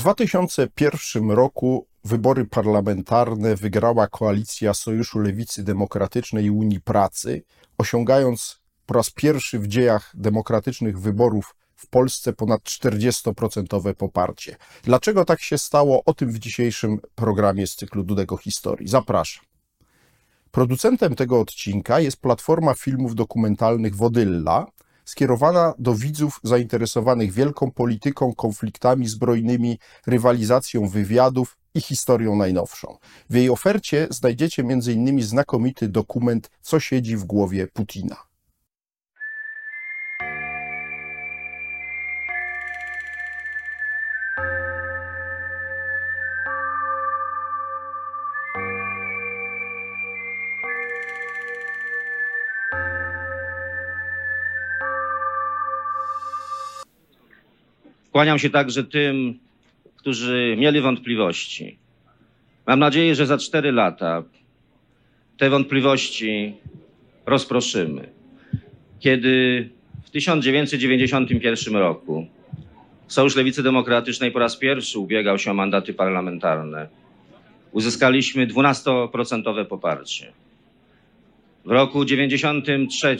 W 2001 roku wybory parlamentarne wygrała koalicja Sojuszu Lewicy Demokratycznej i Unii Pracy, osiągając po raz pierwszy w dziejach demokratycznych wyborów w Polsce ponad 40% poparcie. Dlaczego tak się stało? O tym w dzisiejszym programie z cyklu Dudego Historii. Zapraszam. Producentem tego odcinka jest platforma filmów dokumentalnych Wodylla, skierowana do widzów zainteresowanych wielką polityką, konfliktami zbrojnymi, rywalizacją wywiadów i historią najnowszą. W jej ofercie znajdziecie m.in. znakomity dokument Co siedzi w głowie Putina. Kłaniam się także tym, którzy mieli wątpliwości. Mam nadzieję, że za cztery lata te wątpliwości rozproszymy. Kiedy w 1991 roku Sojusz Lewicy Demokratycznej po raz pierwszy ubiegał się o mandaty parlamentarne, uzyskaliśmy 12% poparcie. W roku 1993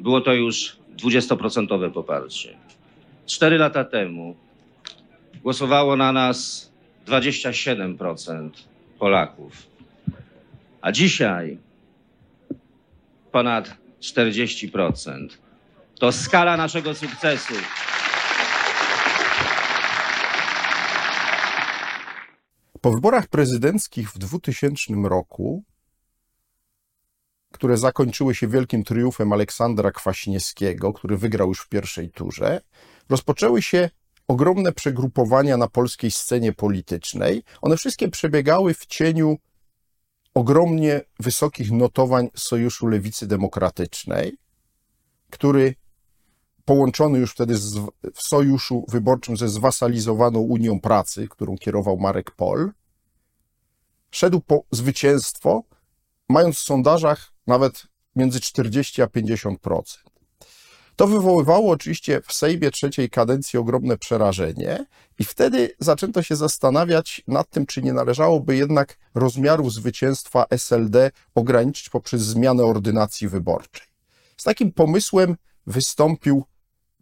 było to już 20% poparcie. Cztery lata temu głosowało na nas 27% Polaków, a dzisiaj ponad 40%. To skala naszego sukcesu. Po wyborach prezydenckich w 2000 roku, które zakończyły się wielkim triumfem Aleksandra Kwaśniewskiego, który wygrał już w pierwszej turze, rozpoczęły się ogromne przegrupowania na polskiej scenie politycznej. One wszystkie przebiegały w cieniu ogromnie wysokich notowań Sojuszu Lewicy Demokratycznej, który połączony już wtedy z, w sojuszu wyborczym ze zwasalizowaną Unią Pracy, którą kierował Marek Pol, szedł po zwycięstwo, mając w sondażach nawet między 40 a 50%. To wywoływało oczywiście w Sejmie trzeciej kadencji ogromne przerażenie, i wtedy zaczęto się zastanawiać nad tym, czy nie należałoby jednak rozmiaru zwycięstwa SLD ograniczyć poprzez zmianę ordynacji wyborczej. Z takim pomysłem wystąpił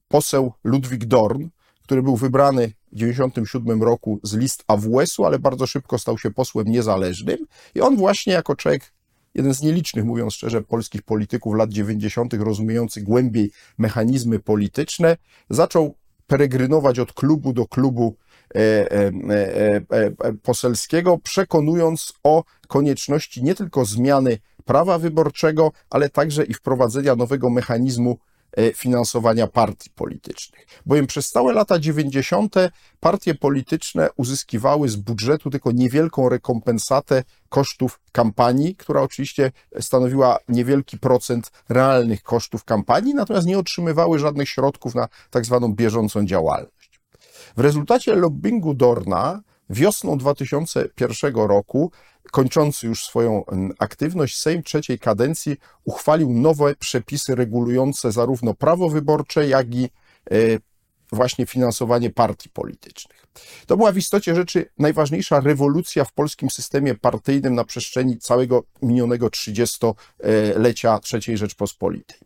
poseł Ludwik Dorn, który był wybrany w 1997 roku z list AWS-u, ale bardzo szybko stał się posłem niezależnym i on właśnie jako człowiek jeden z nielicznych, mówiąc szczerze, polskich polityków lat 90., rozumiejący głębiej mechanizmy polityczne, zaczął peregrynować od klubu do klubu e, e, e, poselskiego, przekonując o konieczności nie tylko zmiany prawa wyborczego, ale także i wprowadzenia nowego mechanizmu E, finansowania partii politycznych. Bowiem przez całe lata 90. partie polityczne uzyskiwały z budżetu tylko niewielką rekompensatę kosztów kampanii, która oczywiście stanowiła niewielki procent realnych kosztów kampanii, natomiast nie otrzymywały żadnych środków na tak zwaną bieżącą działalność. W rezultacie lobbingu Dorna wiosną 2001 roku kończący już swoją aktywność, Sejm trzeciej kadencji uchwalił nowe przepisy regulujące zarówno prawo wyborcze, jak i e, właśnie finansowanie partii politycznych. To była w istocie rzeczy najważniejsza rewolucja w polskim systemie partyjnym na przestrzeni całego minionego 30-lecia III Rzeczpospolitej.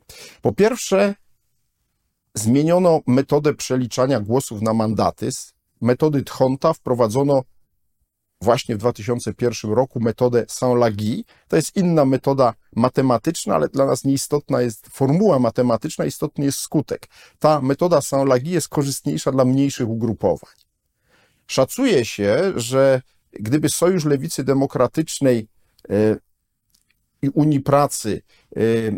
Po pierwsze, zmieniono metodę przeliczania głosów na mandaty. Z metody Tchonta wprowadzono właśnie w 2001 roku metodę Saint-Lagy. To jest inna metoda matematyczna, ale dla nas nieistotna jest formuła matematyczna, istotny jest skutek. Ta metoda Saint-Lagy jest korzystniejsza dla mniejszych ugrupowań. Szacuje się, że gdyby Sojusz Lewicy Demokratycznej e, i Unii Pracy e, e,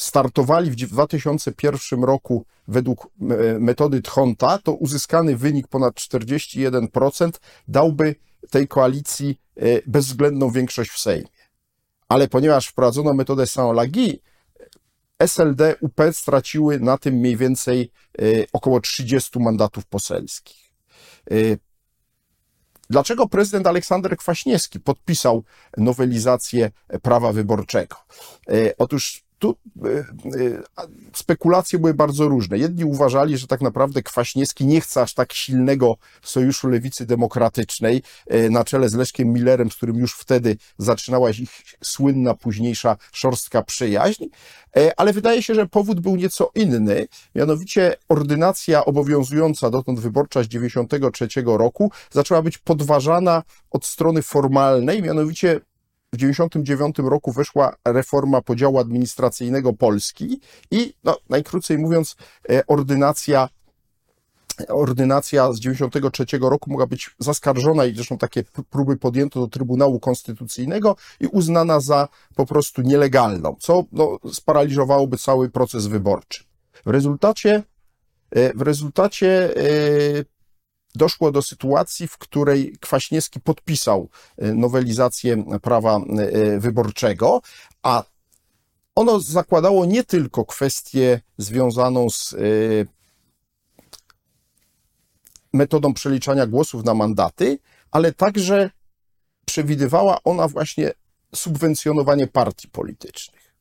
startowali w 2001 roku według e, metody Tchonta, to uzyskany wynik ponad 41% dałby tej koalicji e, bezwzględną większość w Sejmie. Ale ponieważ wprowadzono metodę Saint-Lagy, SLD, UP straciły na tym mniej więcej e, około 30 mandatów poselskich. Dlaczego prezydent Aleksander Kwaśniewski podpisał nowelizację prawa wyborczego? Otóż tu e, e, spekulacje były bardzo różne. Jedni uważali, że tak naprawdę Kwaśniewski nie chce aż tak silnego sojuszu lewicy demokratycznej e, na czele z Leszkiem Millerem, z którym już wtedy zaczynała ich słynna późniejsza szorstka przyjaźń, ale wydaje się, że powód był nieco inny, mianowicie ordynacja obowiązująca dotąd wyborcza z 93 roku zaczęła być podważana od strony formalnej, mianowicie w 1999 roku weszła reforma podziału administracyjnego Polski i, no, najkrócej mówiąc, e, ordynacja ordynacja z 93 roku mogła być zaskarżona i zresztą takie próby podjęto do Trybunału Konstytucyjnego i uznana za po prostu nielegalną, co no, sparaliżowałoby cały proces wyborczy. W rezultacie, e, w rezultacie e, doszło do sytuacji, w której Kwaśniewski podpisał e, nowelizację prawa e, wyborczego, a ono zakładało nie tylko kwestię związaną z metodą przeliczania głosów na mandaty, ale także przewidywała ona właśnie subwencjonowanie partii politycznych.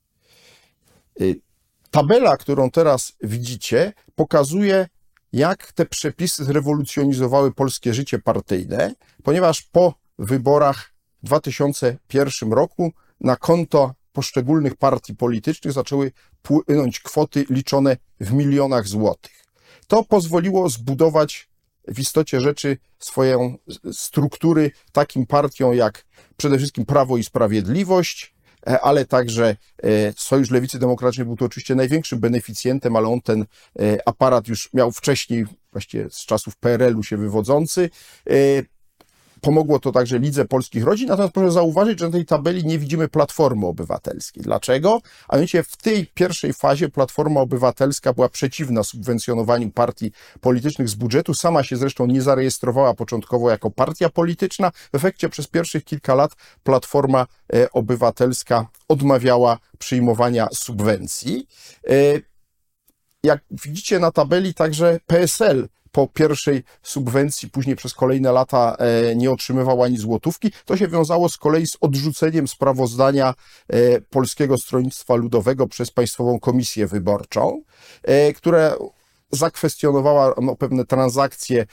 Tabela, którą teraz widzicie, pokazuje jak te przepisy zrewolucjonizowały polskie życie partyjne, ponieważ po wyborach w 2001 roku na konto poszczególnych partii politycznych zaczęły płynąć kwoty liczone w milionach złotych. To pozwoliło zbudować w istocie rzeczy swoją struktury takim partiom jak przede wszystkim Prawo i Sprawiedliwość, ale także e, Sojusz Lewicy Demokratycznej był to oczywiście największym beneficjentem, ale on ten e, aparat już miał wcześniej, właściwie z czasów PRL-u się wywodzący. Pomogło to także Lidze Polskich Rodzin, natomiast proszę zauważyć, że na tej tabeli nie widzimy Platformy Obywatelskiej. Dlaczego? A mianowicie w tej pierwszej fazie Platforma Obywatelska była przeciwna subwencjonowaniu partii politycznych z budżetu. Sama się zresztą nie zarejestrowała początkowo jako partia polityczna. W efekcie przez pierwszych kilka lat Platforma e, Obywatelska odmawiała przyjmowania subwencji. Jak widzicie na tabeli, także PSL po pierwszej subwencji, później przez kolejne lata e, nie otrzymywał ani złotówki. To się wiązało z kolei z odrzuceniem sprawozdania e, Polskiego Stronnictwa Ludowego przez Państwową Komisję Wyborczą, e, które zakwestionowała no, pewne transakcje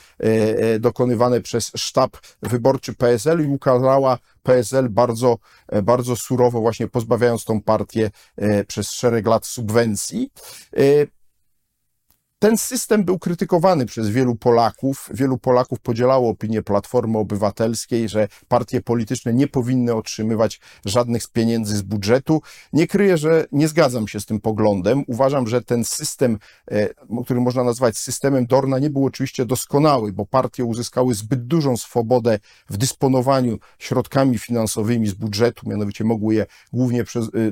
dokonywane przez sztab wyborczy PSL i ukarała PSL bardzo, bardzo surowo, właśnie pozbawiając tą partię przez szereg lat subwencji. Ten system był krytykowany przez wielu Polaków. Wielu Polaków podzielało opinię Platformy Obywatelskiej, że partie polityczne nie powinny otrzymywać żadnych pieniędzy z budżetu. Nie kryję, że nie zgadzam się z tym poglądem. Uważam, że ten system, e, który można nazwać systemem Dorna, nie był oczywiście doskonały, bo partie uzyskały zbyt dużą swobodę w dysponowaniu środkami finansowymi z budżetu, mianowicie mogły je głównie e,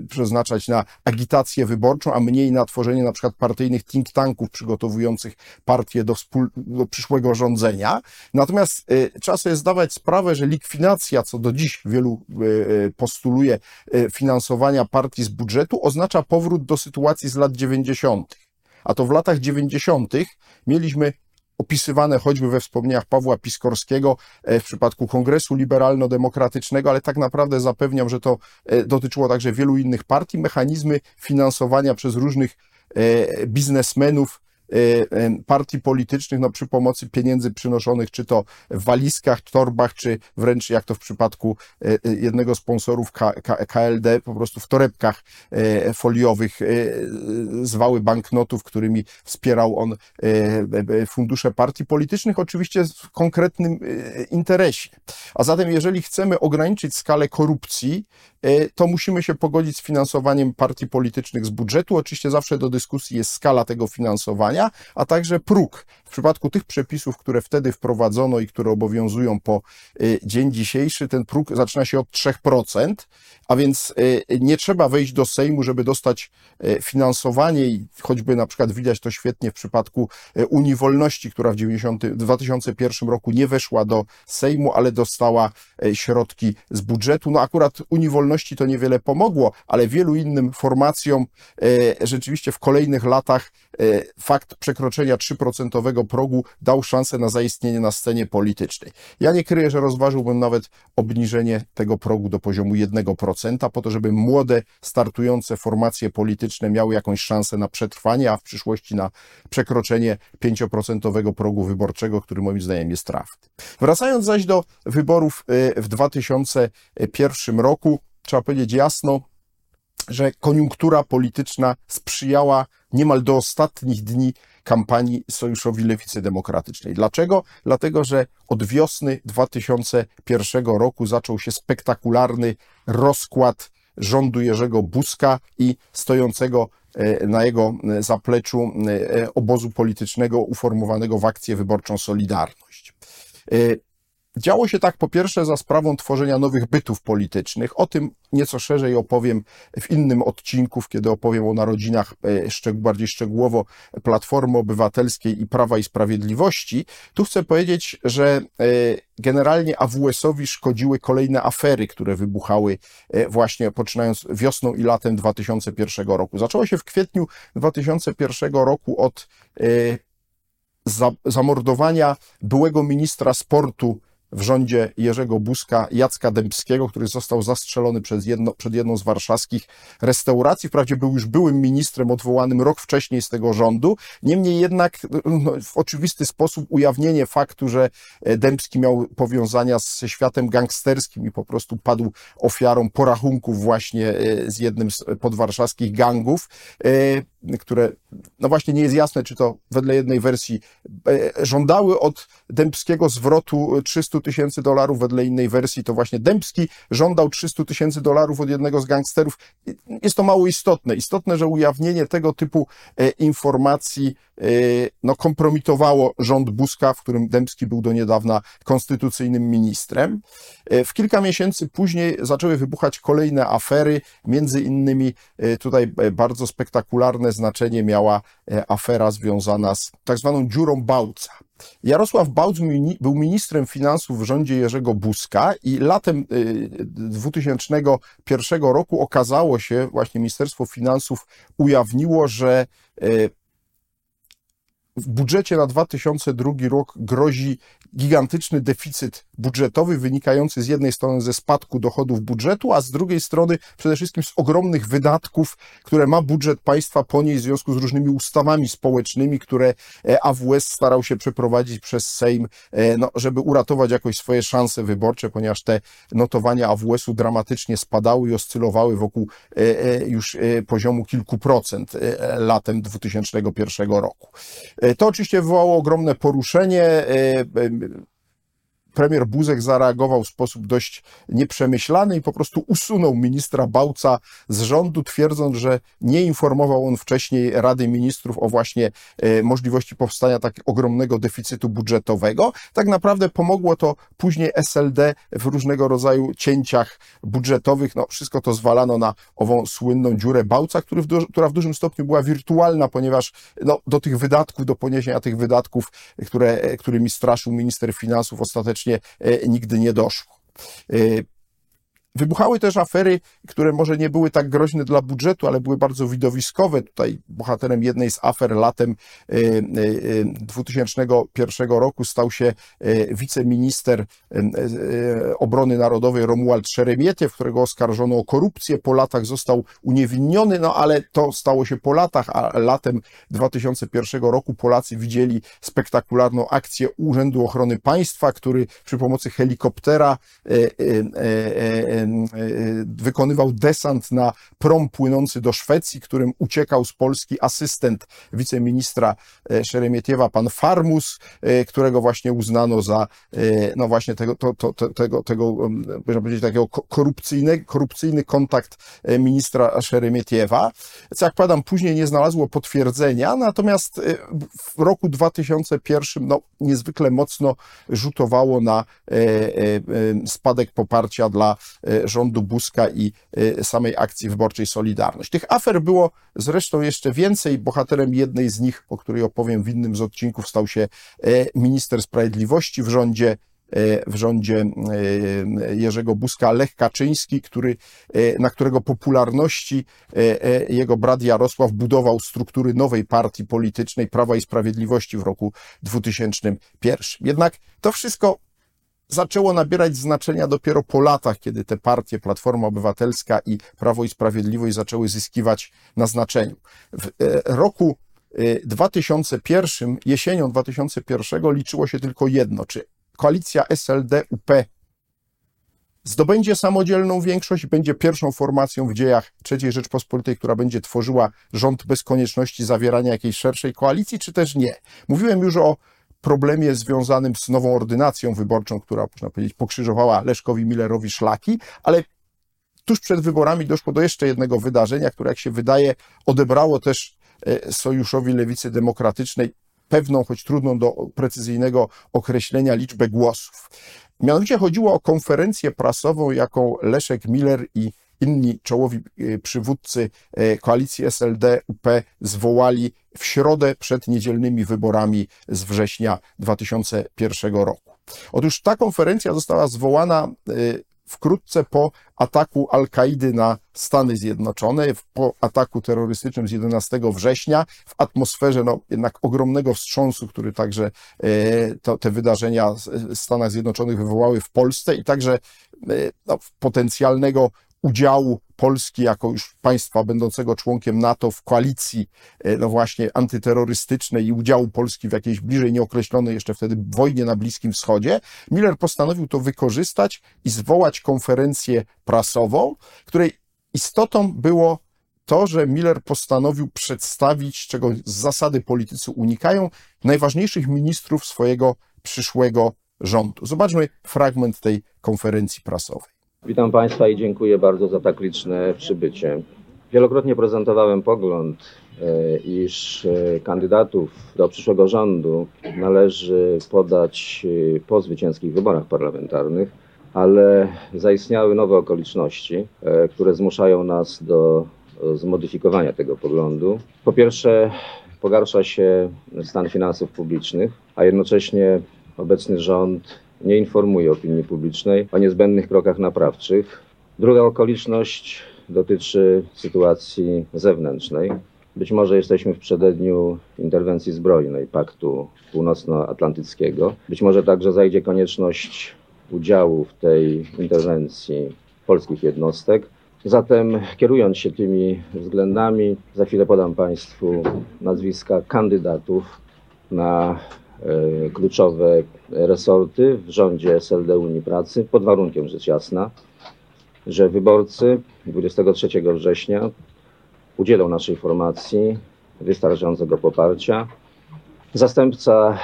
przeznaczać na agitację wyborczą, a mniej na tworzenie na przykład partyjnych think tanków przygotowujących przygotowujących partię do, do przyszłego rządzenia. Natomiast y, trzeba sobie zdawać sprawę, że likwidacja, co do dziś wielu y, y, postuluje, finansowania partii z budżetu, oznacza powrót do sytuacji z lat 90. A to w latach 90. mieliśmy opisywane choćby we wspomnieniach Pawła Piskorskiego w przypadku Kongresu Liberalno-Demokratycznego, ale tak naprawdę zapewniam, że to dotyczyło także wielu innych partii, mechanizmy finansowania przez różnych biznesmenów Y, y, partii politycznych no, przy pomocy pieniędzy przynoszonych czy to w walizkach, torbach, czy wręcz jak to w przypadku y, jednego sponsorów KLD, po prostu w torebkach foliowych zwały banknotów, którymi wspierał on fundusze partii politycznych, oczywiście w konkretnym interesie. A zatem, jeżeli chcemy ograniczyć skalę korupcji, to musimy się pogodzić z finansowaniem partii politycznych z budżetu. Oczywiście zawsze do dyskusji jest skala tego finansowania, a także próg. W przypadku tych przepisów, które wtedy wprowadzono i które obowiązują po y, dzień dzisiejszy, ten próg zaczyna się od 3%, a więc y, nie trzeba wejść do Sejmu, żeby dostać finansowanie i choćby na przykład widać to świetnie w przypadku Unii Wolności, która w 90, 2001 roku nie weszła do Sejmu, ale dostała środki z budżetu. No akurat Unii Wolności to niewiele pomogło, ale wielu innym formacjom rzeczywiście w kolejnych latach fakt fakt przekroczenia 3% progu dał szansę na zaistnienie na scenie politycznej. Ja nie kryję, że rozważyłbym nawet obniżenie tego progu do poziomu 1%, po to, żeby młode, startujące formacje polityczne miały jakąś szansę na przetrwanie, a w przyszłości na przekroczenie 5% progu wyborczego, który moim zdaniem jest trafny. Wracając zaś do wyborów y, w 2001 roku, trzeba powiedzieć jasno, że koniunktura polityczna sprzyjała niemal do ostatnich dni kampanii Sojuszowi Lewicy Demokratycznej. Dlaczego? Dlatego, że od wiosny 2001 roku zaczął się spektakularny rozkład rządu Jerzego Buzka i stojącego e, na jego e, zapleczu e, obozu politycznego uformowanego w akcję wyborczą Solidarność. Działo się tak po pierwsze za sprawą tworzenia nowych bytów politycznych. O tym nieco szerzej opowiem w innym odcinku, kiedy opowiem o narodzinach e, bardziej szczegółowo Platformy Obywatelskiej i Prawa i Sprawiedliwości. Tu chcę powiedzieć, że e, generalnie AWS-owi szkodziły kolejne afery, które wybuchały e, właśnie poczynając wiosną i latem 2001 roku. Zaczęło się w kwietniu 2001 roku od zamordowania byłego ministra sportu w rządzie Jerzego Buzka, Jacka Dębskiego, który został zastrzelony przez jedno, przed jedną z warszawskich restauracji. Wprawdzie był już byłym ministrem odwołanym rok wcześniej z tego rządu. Niemniej jednak no, w oczywisty sposób ujawnienie faktu, że e, Dębski miał powiązania ze światem gangsterskim i po prostu padł ofiarą porachunków właśnie e, z jednym z podwarszawskich gangów, e, które no właśnie nie jest jasne, czy to wedle jednej wersji żądały od Dębskiego zwrotu 300 tysięcy dolarów, wedle innej wersji to właśnie Dębski żądał 300 tysięcy dolarów od jednego z gangsterów. Jest to mało istotne. Istotne, że ujawnienie tego typu e, informacji e, no, kompromitowało rząd Buzka, w którym Dębski był do niedawna konstytucyjnym ministrem. E, w kilka miesięcy później zaczęły wybuchać kolejne afery, między innymi tutaj bardzo spektakularne znaczenie miała afera związana z tak zwaną dziurą Bałca. Jarosław Bałc był ministrem finansów w rządzie Jerzego Buzka i latem 2001 y, roku okazało się, właśnie Ministerstwo Finansów ujawniło, że y, w budżecie na 2002 rok grozi gigantyczny deficyt budżetowy wynikający z jednej strony ze spadku dochodów budżetu, a z drugiej strony przede wszystkim z ogromnych wydatków, które ma budżet państwa ponieść w związku z różnymi ustawami społecznymi, które e, AWS starał się przeprowadzić przez Sejm, e, no, żeby uratować jakoś swoje szanse wyborcze, ponieważ te notowania AWS-u dramatycznie spadały i oscylowały wokół e, już poziomu kilku procent latem 2001 roku. To oczywiście wywołało ogromne poruszenie ederim. Premier Buzek zareagował w sposób dość nieprzemyślany i po prostu usunął ministra Bałca z rządu, twierdząc, że nie informował on wcześniej Rady Ministrów o właśnie e, możliwości powstania tak ogromnego deficytu budżetowego. Tak naprawdę pomogło to później SLD w różnego rodzaju cięciach budżetowych. No, wszystko to zwalano na ową słynną dziurę Bałca, który w która w dużym stopniu była wirtualna, ponieważ no, do tych wydatków, do poniesienia tych wydatków, które, którymi straszył minister finansów ostatecznie ostatecznie e, nigdy nie doszło. E, Wybuchały też afery, które może nie były tak groźne dla budżetu, ale były bardzo widowiskowe. Tutaj bohaterem jednej z afer latem 2001 e, e, roku stał się e, wiceminister obrony narodowej Romuald Szeremietiew, którego oskarżono o korupcję. Po latach został uniewinniony, no ale to stało się po latach, a latem 2001 roku Polacy widzieli spektakularną akcję Urzędu Ochrony Państwa, który przy pomocy helikoptera E, wykonywał desant na prom płynący do Szwecji, którym uciekał z Polski asystent wiceministra e, Szeremietiewa, pan Farmus, e, którego właśnie uznano za, no właśnie tego, to, to, tego, tego można powiedzieć, takiego korupcyjny, korupcyjny kontakt ministra Szeremietiewa. Co jak padam, później nie znalazło potwierdzenia, natomiast w roku 2001 no, niezwykle mocno rzutowało na spadek poparcia dla rządu Buzka i y, samej akcji wyborczej Solidarność. Tych afer było zresztą jeszcze więcej. Bohaterem jednej z nich, o której opowiem w innym z odcinków, stał się e, minister sprawiedliwości w rządzie w rządzie Jerzego Buzka Lech Kaczyński, który, na którego popularności jego brat Jarosław budował struktury nowej partii politycznej Prawa i Sprawiedliwości w roku 2001. Jednak to wszystko zaczęło nabierać znaczenia dopiero po latach, kiedy te partie, Platforma Obywatelska i Prawo i Sprawiedliwość zaczęły zyskiwać na znaczeniu. W e, roku 2001, e, jesienią 2001 liczyło się tylko jedno, czy koalicja SLD-UP zdobędzie samodzielną większość i będzie pierwszą formacją w dziejach III Rzeczpospolitej, która będzie tworzyła rząd bez konieczności zawierania jakiejś szerszej koalicji, czy też nie. Mówiłem już o problemie związanym z nową ordynacją wyborczą, która, można powiedzieć, pokrzyżowała Leszkowi Millerowi szlaki, ale tuż przed wyborami doszło do jeszcze jednego wydarzenia, które, jak się wydaje, odebrało też e, Sojuszowi Lewicy Demokratycznej pewną, choć trudną do precyzyjnego określenia liczbę głosów. Mianowicie chodziło o konferencję prasową, jaką Leszek Miller i inni czołowi y, przywódcy y, koalicji SLD-UP zwołali w środę przed niedzielnymi wyborami z września 2001 roku. Otóż ta konferencja została zwołana y, wkrótce po ataku Al-Kaidy na Stany Zjednoczone, po ataku terrorystycznym z 11 września, w atmosferze no, jednak ogromnego wstrząsu, który także to, te wydarzenia w Stanach Zjednoczonych wywołały w Polsce i także no, potencjalnego udziału Polski jako już państwa będącego członkiem NATO w koalicji, e, no właśnie, antyterrorystycznej i udziału Polski w jakiejś bliżej nieokreślonej jeszcze wtedy wojnie na Bliskim Wschodzie, Miller postanowił to wykorzystać i zwołać konferencję prasową, której istotą było to, że Miller postanowił przedstawić, czego z zasady politycy unikają, najważniejszych ministrów swojego przyszłego rządu. Zobaczmy fragment tej konferencji prasowej. Witam Państwa i dziękuję bardzo za tak liczne przybycie. Wielokrotnie prezentowałem pogląd, e, iż e, kandydatów do przyszłego rządu należy podać e, po zwycięskich wyborach parlamentarnych, ale zaistniały nowe okoliczności, które zmuszają nas do zmodyfikowania tego poglądu. Po pierwsze, pogarsza się stan finansów publicznych, a jednocześnie obecny rząd nie informuje opinii publicznej o niezbędnych krokach naprawczych. Druga okoliczność dotyczy sytuacji zewnętrznej. Być może jesteśmy w przededniu interwencji zbrojnej Paktu Północnoatlantyckiego. Być może także zajdzie konieczność udziału w tej interwencji polskich jednostek. Zatem kierując się tymi względami, za chwilę podam Państwu nazwiska kandydatów na E, kluczowe resorty w rządzie SLD Unii Pracy, pod warunkiem rzecz jasna, że wyborcy 23 września udzielą naszej formacji wystarczającego poparcia. Zastępca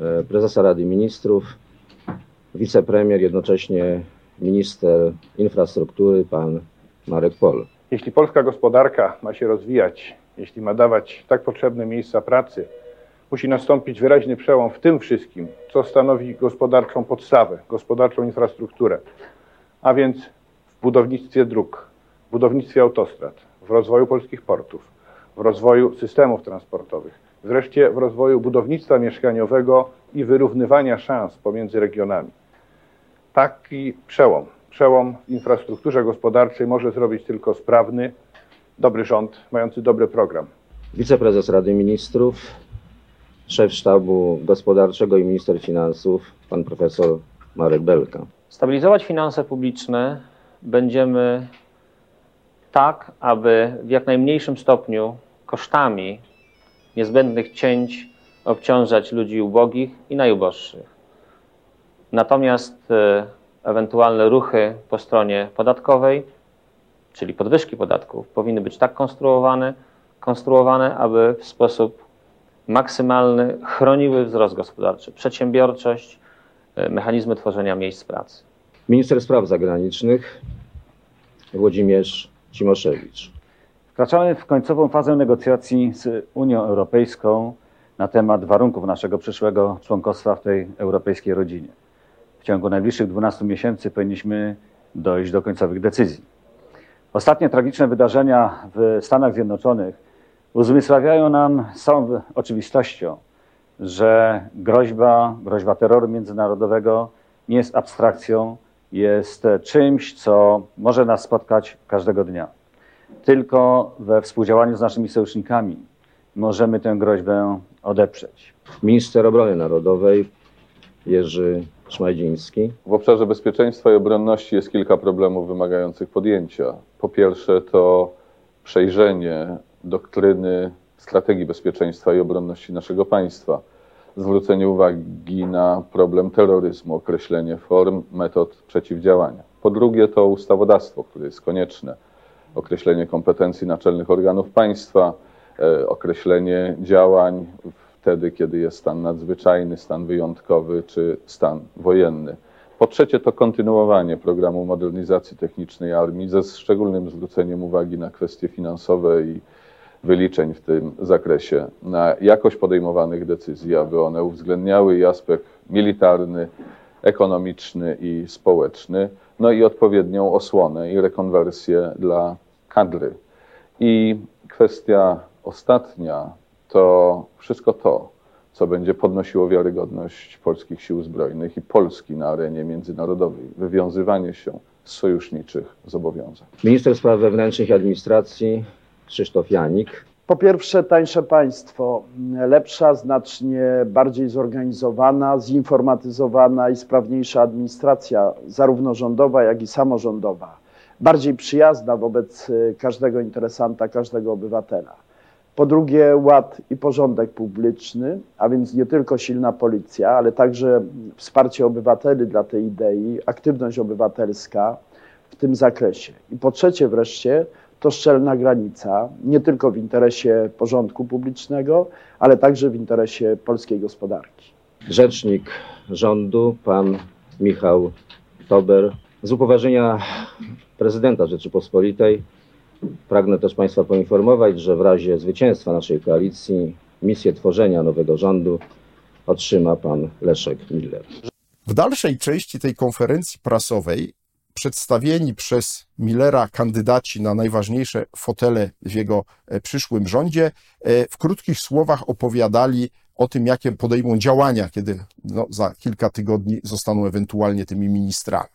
e, prezesa Rady Ministrów, wicepremier, jednocześnie minister infrastruktury, pan Marek Pol. Jeśli polska gospodarka ma się rozwijać, jeśli ma dawać tak potrzebne miejsca pracy, musi nastąpić wyraźny przełom w tym wszystkim, co stanowi gospodarczą podstawę, gospodarczą infrastrukturę, a więc w budownictwie dróg, w budownictwie autostrad, w rozwoju polskich portów, w rozwoju systemów transportowych, wreszcie w rozwoju budownictwa mieszkaniowego i wyrównywania szans pomiędzy regionami. Taki przełom, przełom w infrastrukturze gospodarczej może zrobić tylko sprawny, dobry rząd, mający dobry program. Wiceprezes Rady Ministrów szef sztabu gospodarczego i minister finansów, pan profesor Marek Belka. Stabilizować finanse publiczne będziemy tak, aby w jak najmniejszym stopniu kosztami niezbędnych cięć obciążać ludzi ubogich i najuboższych. Natomiast e, ewentualne ruchy po stronie podatkowej, czyli podwyżki podatków, powinny być tak konstruowane, konstruowane aby w sposób maksymalny chroniły wzrost gospodarczy, przedsiębiorczość, e, mechanizmy tworzenia miejsc pracy. Minister Spraw Zagranicznych Włodzimierz Cimoszewicz. Wkraczamy w końcową fazę negocjacji z Unią Europejską na temat warunków naszego przyszłego członkostwa w tej europejskiej rodzinie. W ciągu najbliższych 12 miesięcy powinniśmy dojść do końcowych decyzji. Ostatnie tragiczne wydarzenia w Stanach Zjednoczonych uzmysławiają nam z całą oczywistością, że groźba, groźba terroru międzynarodowego nie jest abstrakcją, jest czymś, co może nas spotkać każdego dnia. Tylko we współdziałaniu z naszymi sojusznikami możemy tę groźbę odeprzeć. Minister Obrony Narodowej Jerzy Szmajdziński. W obszarze bezpieczeństwa i obronności jest kilka problemów wymagających podjęcia. Po pierwsze, to przejrzenie doktryny strategii bezpieczeństwa i obronności naszego państwa, zwrócenie uwagi na problem terroryzmu, określenie form, metod przeciwdziałania. Po drugie, to ustawodawstwo, które jest konieczne, określenie kompetencji naczelnych organów państwa, e, określenie działań wtedy, kiedy jest stan nadzwyczajny, stan wyjątkowy czy stan wojenny. Po trzecie, to kontynuowanie programu modernizacji technicznej armii ze szczególnym zwróceniem uwagi na kwestie finansowe i wyliczeń w tym zakresie, na jakość podejmowanych decyzji, aby one uwzględniały i aspekt militarny, ekonomiczny i społeczny, no i odpowiednią osłonę i rekonwersję dla kadry. I kwestia ostatnia to wszystko to, co będzie podnosiło wiarygodność polskich sił zbrojnych i Polski na arenie międzynarodowej, wywiązywanie się z sojuszniczych zobowiązań. Minister Spraw Wewnętrznych i Administracji Krzysztof Janik. Po pierwsze, tańsze państwo, lepsza, znacznie bardziej zorganizowana, zinformatyzowana i sprawniejsza administracja, zarówno rządowa, jak i samorządowa, bardziej przyjazna wobec y, każdego interesanta, każdego obywatela. Po drugie, ład i porządek publiczny, a więc nie tylko silna policja, ale także wsparcie obywateli dla tej idei, aktywność obywatelska w tym zakresie. I po trzecie, wreszcie, to szczelna granica, nie tylko w interesie porządku publicznego, ale także w interesie polskiej gospodarki. Rzecznik rządu, pan Michał Tober. Z upoważnienia prezydenta Rzeczypospolitej pragnę też Państwa poinformować, że w razie zwycięstwa naszej koalicji misję tworzenia nowego rządu otrzyma pan Leszek Miller. W dalszej części tej konferencji prasowej przedstawieni przez Millera kandydaci na najważniejsze fotele w jego e, przyszłym rządzie e, w krótkich słowach opowiadali o tym, jakie podejmą działania, kiedy no, za kilka tygodni zostaną ewentualnie tymi ministrami.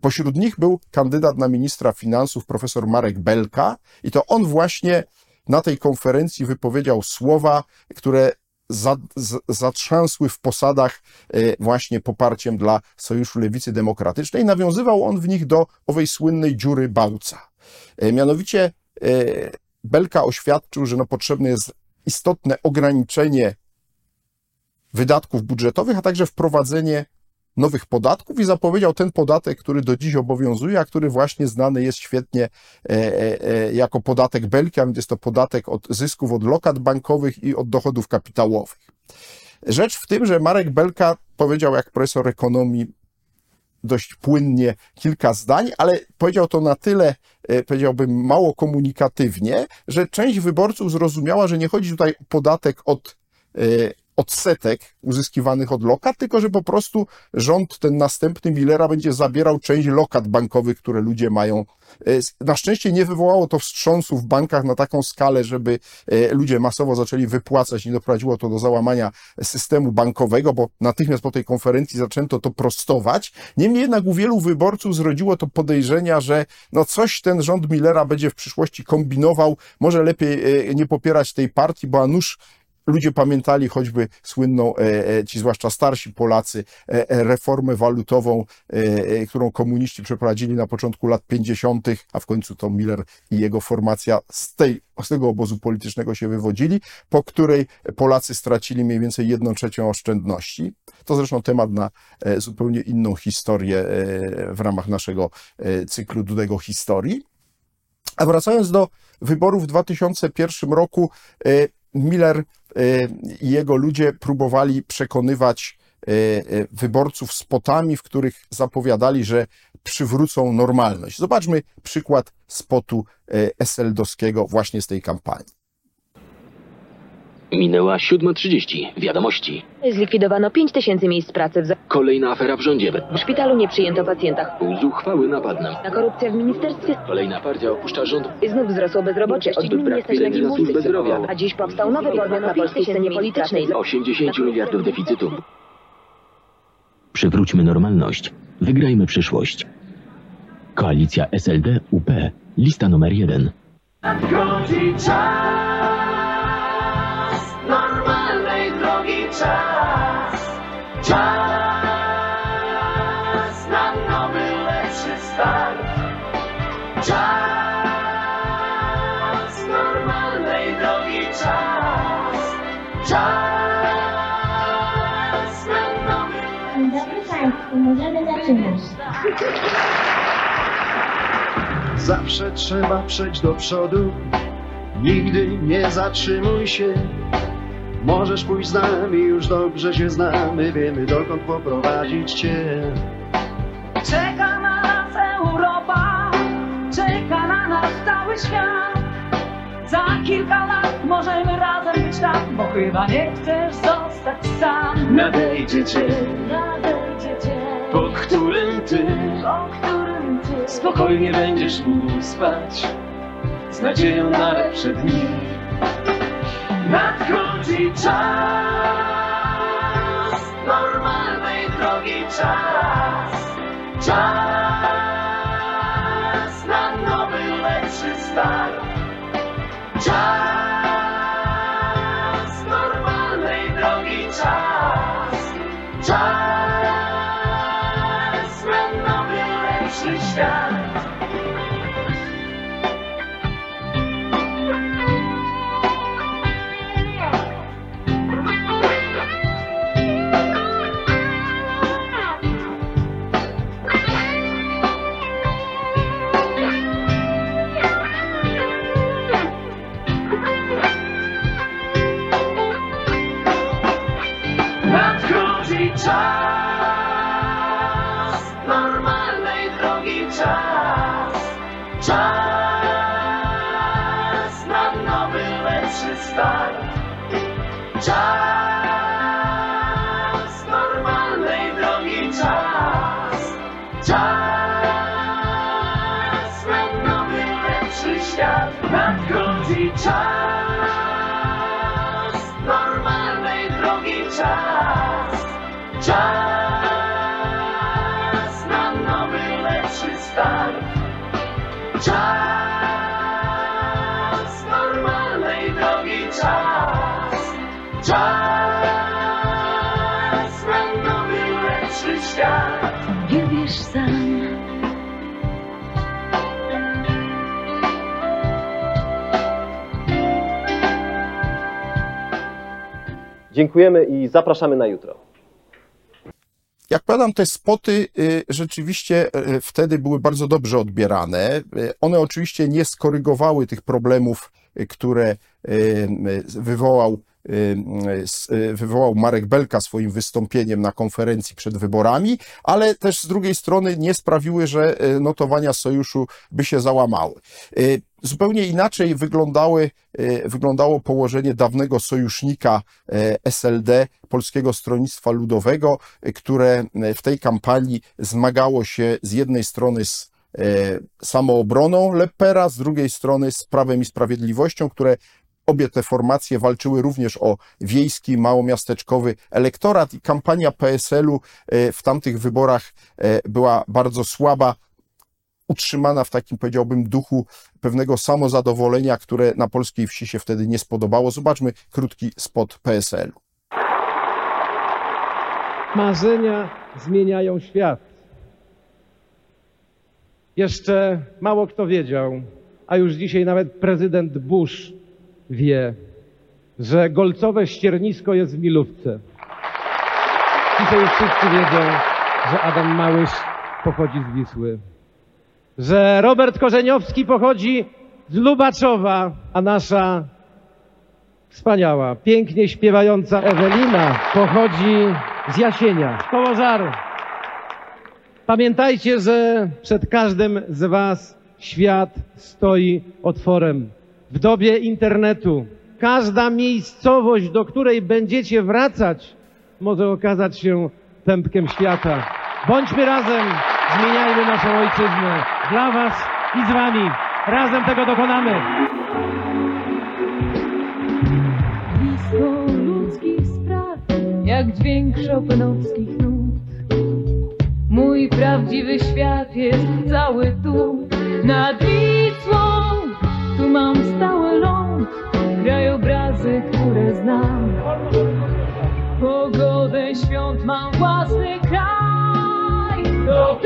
Pośród nich był kandydat na ministra finansów profesor Marek Belka i to on właśnie na tej konferencji wypowiedział słowa, które zatrzęsły w posadach e, właśnie poparciem dla Sojuszu Lewicy Demokratycznej. Nawiązywał on w nich do owej słynnej dziury Bałca. E, Mianowicie e, Belka oświadczył, że no potrzebne jest istotne ograniczenie wydatków budżetowych, a także wprowadzenie nowych podatków i zapowiedział ten podatek, który do dziś obowiązuje, a który właśnie znany jest świetnie e, e, e, jako podatek Belki, a więc jest to podatek od zysków od lokat bankowych i od dochodów kapitałowych. Rzecz w tym, że Marek Belka powiedział, jak profesor ekonomii, dość płynnie kilka zdań, ale powiedział to na tyle, powiedziałbym, mało komunikatywnie, że część wyborców zrozumiała, że nie chodzi tutaj o podatek od odsetek uzyskiwanych od lokat, tylko że po prostu rząd ten następny Millera będzie zabierał część lokat bankowych, które ludzie mają. E, Na szczęście nie wywołało to wstrząsu w bankach na taką skalę, żeby e, ludzie masowo zaczęli wypłacać, nie doprowadziło to do załamania systemu bankowego, bo natychmiast po tej konferencji zaczęto to prostować. Niemniej jednak u wielu wyborców zrodziło to podejrzenia, że no coś ten rząd Millera będzie w przyszłości kombinował, może lepiej e, nie popierać tej partii, bo a nuż ludzie pamiętali choćby słynną, e, e, ci zwłaszcza starsi Polacy, e, reformę walutową, którą komuniści przeprowadzili na początku lat 50., a w końcu to Miller i jego formacja z, tej, z tego obozu politycznego się wywodzili, po której Polacy stracili mniej więcej jedną trzecią oszczędności. To zresztą temat na zupełnie inną historię w ramach naszego cyklu Dudego Historii. A wracając do wyborów w 2001 roku, Miller e, i jego ludzie próbowali przekonywać e, e, wyborców spotami, w których zapowiadali, że przywrócą normalność. Zobaczmy przykład spotu SL-dowskiego właśnie z tej kampanii. Minęła 7.30. Wiadomości. Zlikwidowano 5 tysięcy miejsc pracy. W za- Kolejna afera w rządzie. w szpitalu nie przyjęto pacjenta. Zuchwały napad na... Na korupcja w ministerstwie Kolejna partia opuszcza rząd. znów wzrosło bezrobocie. Od gmin nie stać na pieniędzy na służbę zdrowia. A dziś powstał nowy podmiot na polskiej scenie politycznej. 80 miliardów deficytu. Przywróćmy normalność. Wygrajmy przyszłość. Koalicja SLD-UP. Lista numer jeden. Nadchodzi czas, czas, czas na nowy, lepszy start. Czas normalnej drogi czas, czas na nowy. Dobry Państwu, możemy zaczynać. Zawsze trzeba przejść do przodu, nigdy nie zatrzymuj się. Możesz pójść z nami, już dobrze się znamy, wiemy dokąd poprowadzić cię. Czeka na nas Europa, czeka na nas cały świat. Za kilka lat możemy razem być tam, bo chyba nie chcesz zostać sam. Nadejdzie dzień, Nadejdzie dzień, po którym ty o którym ty spokojnie będziesz mógł spać, z nadzieją na lepsze dni. Nadchodzi czas normalnej drogi czas. Czas na nowy, lepszy start. Czas Nie wiesz sam. Dziękujemy i zapraszamy na jutro. Jak powiadam, te spoty y, rzeczywiście y, wtedy były bardzo dobrze odbierane. Y, One oczywiście nie skorygowały tych problemów, które wywołał, wywołał Marek Belka swoim wystąpieniem na konferencji przed wyborami, ale też z drugiej strony nie sprawiły, że y, notowania sojuszu by się załamały. Y, Zupełnie inaczej wyglądały, y, wyglądało położenie dawnego sojusznika y, SLD, Polskiego Stronnictwa Ludowego, y, które y, w tej kampanii zmagało się z jednej strony z y, samoobroną Lepera, z drugiej strony z Prawem i Sprawiedliwością, które obie te formacje walczyły również o wiejski, małomiasteczkowy elektorat i kampania PSL-u y, w tamtych wyborach y, była bardzo słaba utrzymana w takim, powiedziałbym, duchu pewnego samozadowolenia, które na polskiej wsi się wtedy nie spodobało. Zobaczmy krótki spot PSL. Marzenia zmieniają świat. Jeszcze mało kto wiedział, a już dzisiaj nawet prezydent Bush wie, że golcowe ściernisko jest w Milówce. Dzisiaj wszyscy wiedzą, że Adam Małysz pochodzi z Wisły. Że Robert Korzeniowski pochodzi z Lubaczowa, a nasza wspaniała, pięknie śpiewająca Ewelina pochodzi z Jasienia, z Kołożaru. Pamiętajcie, że przed każdym z Was świat stoi otworem. W dobie internetu każda miejscowość, do której będziecie wracać, może okazać się pępkiem świata. Bądźmy razem, zmieniajmy naszą ojczyznę. Dla Was i z Wami. Razem tego dokonamy. blisko ludzkich spraw, jak dźwięk szopenowskich nut. Mój prawdziwy świat jest cały tu, nad Wisłą. Mam stały ląd, krajobrazy, które znam. Pogodę świąt mam własny kraj. To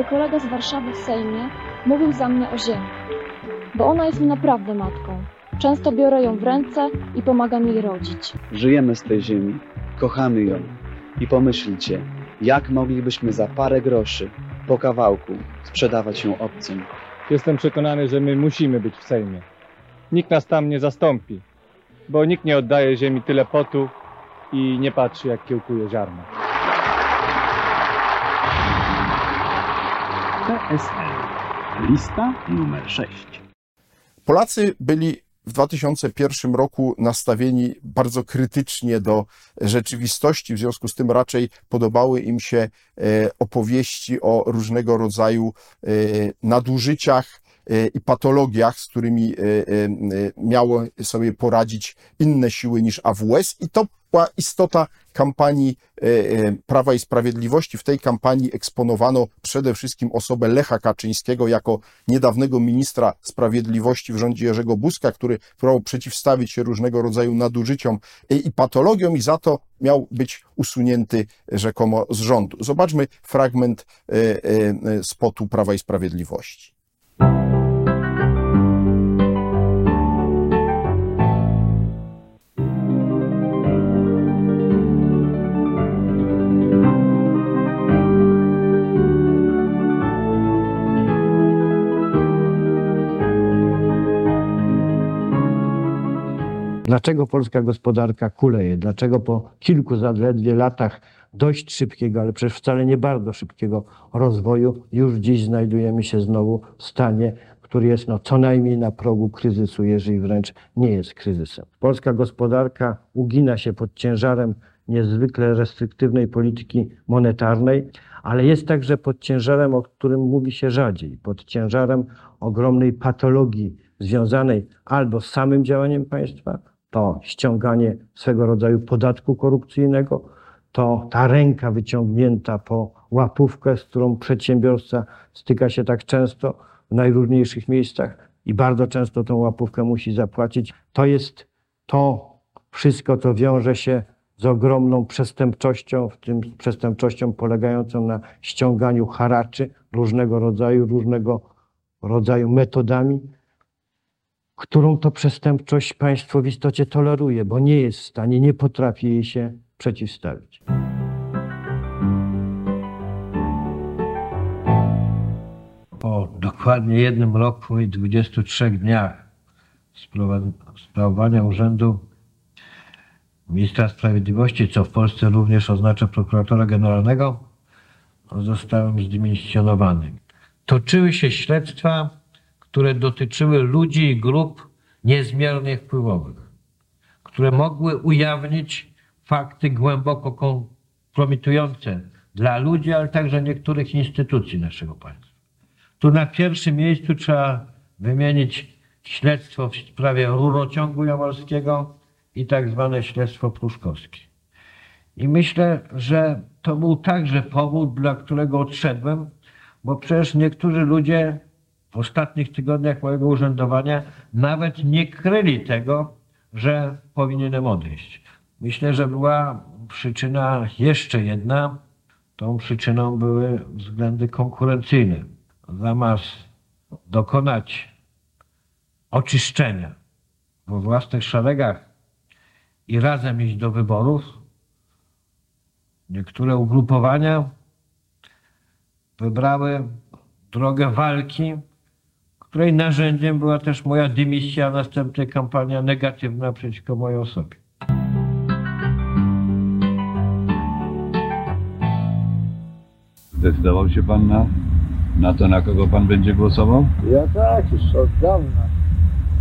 aby kolega z Warszawy w Sejmie mówił za mnie o ziemi, bo ona jest mi naprawdę matką. Często biorę ją w ręce i pomagam jej rodzić. Żyjemy z tej ziemi, kochamy ją i pomyślcie, jak moglibyśmy za parę groszy po kawałku sprzedawać ją obcym. Jestem przekonany, że my musimy być w Sejmie. Nikt nas tam nie zastąpi, bo nikt nie oddaje ziemi tyle potu i nie patrzy, jak kiełkuje ziarno. PSL. Lista numer 6. Polacy byli w 2001 roku nastawieni bardzo krytycznie do rzeczywistości, w związku z tym raczej podobały im się e, opowieści o różnego rodzaju e, nadużyciach i patologiach, z którymi e, e, miało sobie poradzić inne siły niż AWS i to była istota kampanii Prawa i Sprawiedliwości. W tej kampanii eksponowano przede wszystkim osobę Lecha Kaczyńskiego jako niedawnego ministra sprawiedliwości w rządzie Jerzego Buzka, który próbował przeciwstawić się różnego rodzaju nadużyciom i patologiom i za to miał być usunięty rzekomo z rządu. Zobaczmy fragment spotu Prawa i Sprawiedliwości. you Dlaczego polska gospodarka kuleje? Dlaczego po kilku zaledwie latach dość szybkiego, ale przecież wcale nie bardzo szybkiego rozwoju, już dziś znajdujemy się znowu w stanie, który jest no, co najmniej na progu kryzysu, jeżeli wręcz nie jest kryzysem. Polska gospodarka ugina się pod ciężarem niezwykle restriktywnej polityki monetarnej, ale jest także pod ciężarem, o którym mówi się rzadziej, pod ciężarem ogromnej patologii związanej albo z samym działaniem państwa, to ściąganie swego rodzaju podatku korupcyjnego, to ta ręka wyciągnięta po łapówkę, z którą przedsiębiorca styka się tak często w najróżniejszych miejscach i bardzo często tą łapówkę musi zapłacić. To jest to wszystko, co wiąże się z ogromną przestępczością, w tym przestępczością polegającą na ściąganiu haraczy różnego rodzaju, różnego rodzaju metodami, którą to przestępczość państwo w istocie toleruje, bo nie jest w stanie, nie potrafi jej się przeciwstawić. Po dokładnie jednym roku i 23 dniach sprawowania urzędu ministra sprawiedliwości, co w Polsce również oznacza prokuratora generalnego, zostałem zdymisjonowany. Toczyły się śledztwa, które dotyczyły ludzi i grup niezmiernie wpływowych, które mogły ujawnić fakty głęboko kompromitujące dla ludzi, ale także niektórych instytucji naszego państwa. Tu na pierwszym miejscu trzeba wymienić śledztwo w sprawie rurociągu jaworskiego i tak zwane śledztwo pruszkowskie. I myślę, że to był także powód, dla którego odszedłem, bo przecież niektórzy ludzie w ostatnich tygodniach mojego urzędowania nawet nie kryli tego, że powinienem odejść. Myślę, że była przyczyna jeszcze jedna. Tą przyczyną były względy konkurencyjne. Zamiast dokonać oczyszczenia we własnych szeregach i razem iść do wyborów, niektóre ugrupowania wybrały drogę walki, której narzędziem była też moja dymisja, a następnie kampania negatywna przeciwko mojej osobie. Zdecydował się pan na, na to, na kogo pan będzie głosował? Ja tak, już od dawna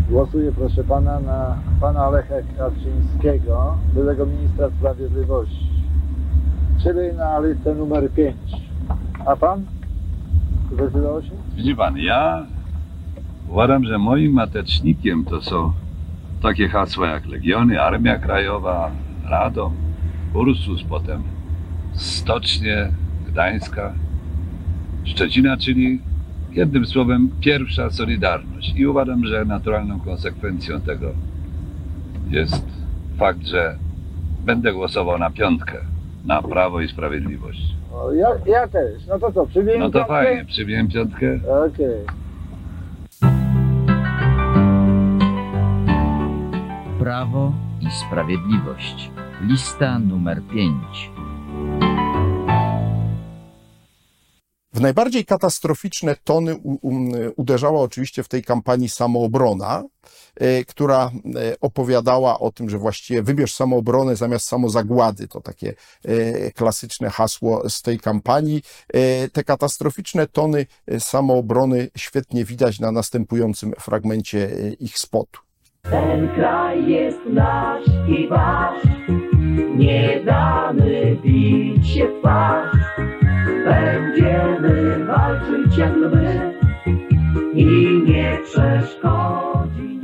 głosuję, proszę pana, na pana Alecha Kaczyńskiego, byłego ministra sprawiedliwości, czyli na listę numer 5. A pan? Zdecydował się? Widzi pan, ja uważam, że moim matecznikiem to są takie hasła jak Legiony, Armia Krajowa, Radom, Ursus, potem Stocznie, Gdańska, Szczecina, czyli jednym słowem pierwsza Solidarność. I uważam, że naturalną konsekwencją tego jest fakt, że będę głosował na piątkę, na Prawo i Sprawiedliwość. O, ja, ja też. No to co, przybiję No to piątkę? fajnie, przybiłem piątkę. Okej. Prawo i Sprawiedliwość. Lista numer 5. W najbardziej katastroficzne tony uderzała oczywiście w tej kampanii samoobrona, e, która e, opowiadała o tym, że właściwie wybierz samoobronę zamiast samozagłady. To takie e, klasyczne hasło z tej kampanii. Te katastroficzne tony samoobrony świetnie widać na następującym fragmencie ich spotu. Ten kraj jest nasz i wasz, nie damy bić się w twarz. Będziemy walczyć jak lwy i nie przeszkodzi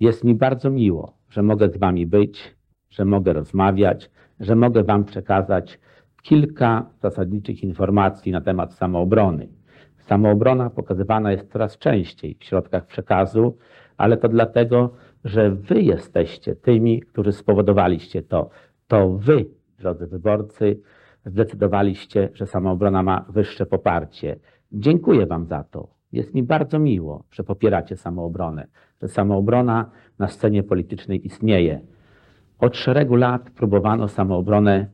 Jest mi bardzo miło, że mogę z Wami być, że mogę rozmawiać, że mogę Wam przekazać kilka zasadniczych informacji na temat samoobrony. Samoobrona pokazywana jest coraz częściej w środkach przekazu, ale to dlatego, że Wy jesteście tymi, którzy spowodowaliście to. To Wy, drodzy wyborcy, zdecydowaliście, że samoobrona ma wyższe poparcie. Dziękuję Wam za to. Jest mi bardzo miło, że popieracie samoobronę, że samoobrona na scenie politycznej istnieje. Od szeregu lat próbowano samoobronę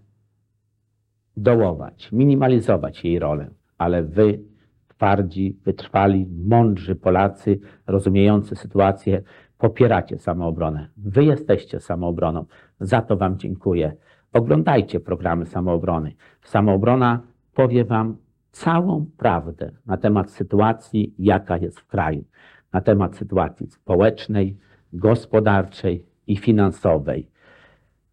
dołować, minimalizować jej rolę, ale wy, twardzi, wytrwali, mądrzy Polacy, rozumiejący sytuację, popieracie samoobronę. Wy jesteście samoobroną. Za to Wam dziękuję. Oglądajcie programy samoobrony. Samoobrona powie Wam całą prawdę na temat sytuacji, jaka jest w kraju, na temat sytuacji społecznej, gospodarczej i finansowej.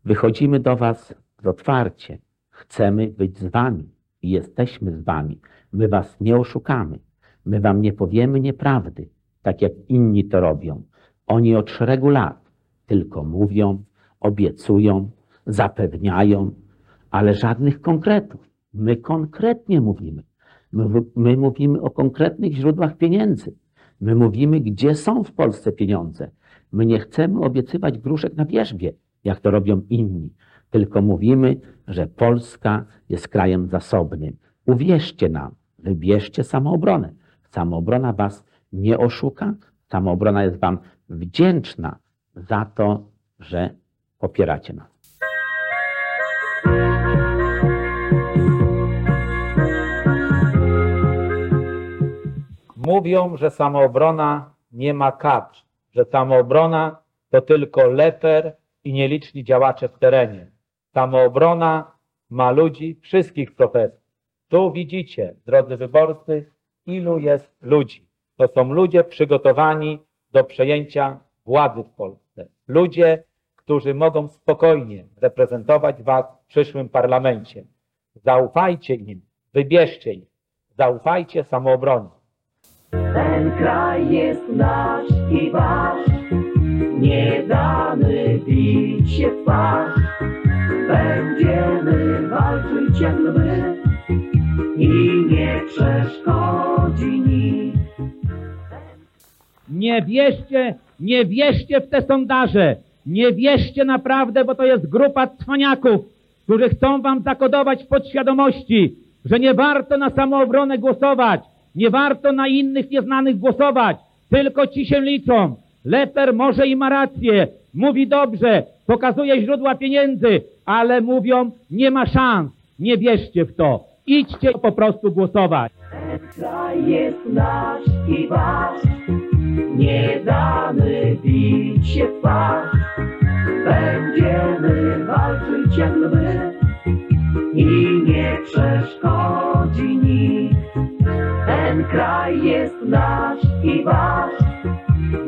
Wychodzimy do Was z otwarcie. Chcemy być z Wami i jesteśmy z Wami. My Was nie oszukamy. My Wam nie powiemy nieprawdy, tak jak inni to robią. Oni od szeregu lat tylko mówią, obiecują, zapewniają, ale żadnych konkretów. My konkretnie mówimy. My, my mówimy o konkretnych źródłach pieniędzy. My mówimy, gdzie są w Polsce pieniądze. My nie chcemy obiecywać gruszek na wierzbie, jak to robią inni, tylko mówimy, że Polska jest krajem zasobnym. Uwierzcie nam, wybierzcie samoobronę. Samoobrona was nie oszuka, samoobrona jest wam wdzięczna za to, że popieracie nas. Mówią, że samoobrona nie ma kadr, że samoobrona to tylko leper i nieliczni działacze w terenie. Samoobrona ma ludzi wszystkich profesji. Tu widzicie, drodzy wyborcy, ilu jest ludzi. To są ludzie przygotowani do przejęcia władzy w Polsce. Ludzie, którzy mogą spokojnie reprezentować Was w przyszłym parlamencie. Zaufajcie im, wybierzcie ich. Zaufajcie samoobronie. Ten kraj jest nasz i wasz, nie damy bić się w twarz. Będzie jak my i nie przeszkodzi nikt. Nie wierzcie, nie wierzcie w te sondaże. Nie wierzcie naprawdę, bo to jest grupa cwaniaków, którzy chcą wam zakodować w podświadomości, że nie warto na samoobronę głosować, nie warto na innych nieznanych głosować, tylko ci się liczą. Leper może i ma rację, mówi dobrze, pokazuje źródła pieniędzy, ale mówią, nie ma szans, nie wierzcie w to. Idźcie po prostu głosować. Kraj jest nasz i wasz, nie damy bić się w twarz. Będziemy walczyć jak my i nie przeszkodzi nikt. Ten kraj jest nasz i wasz,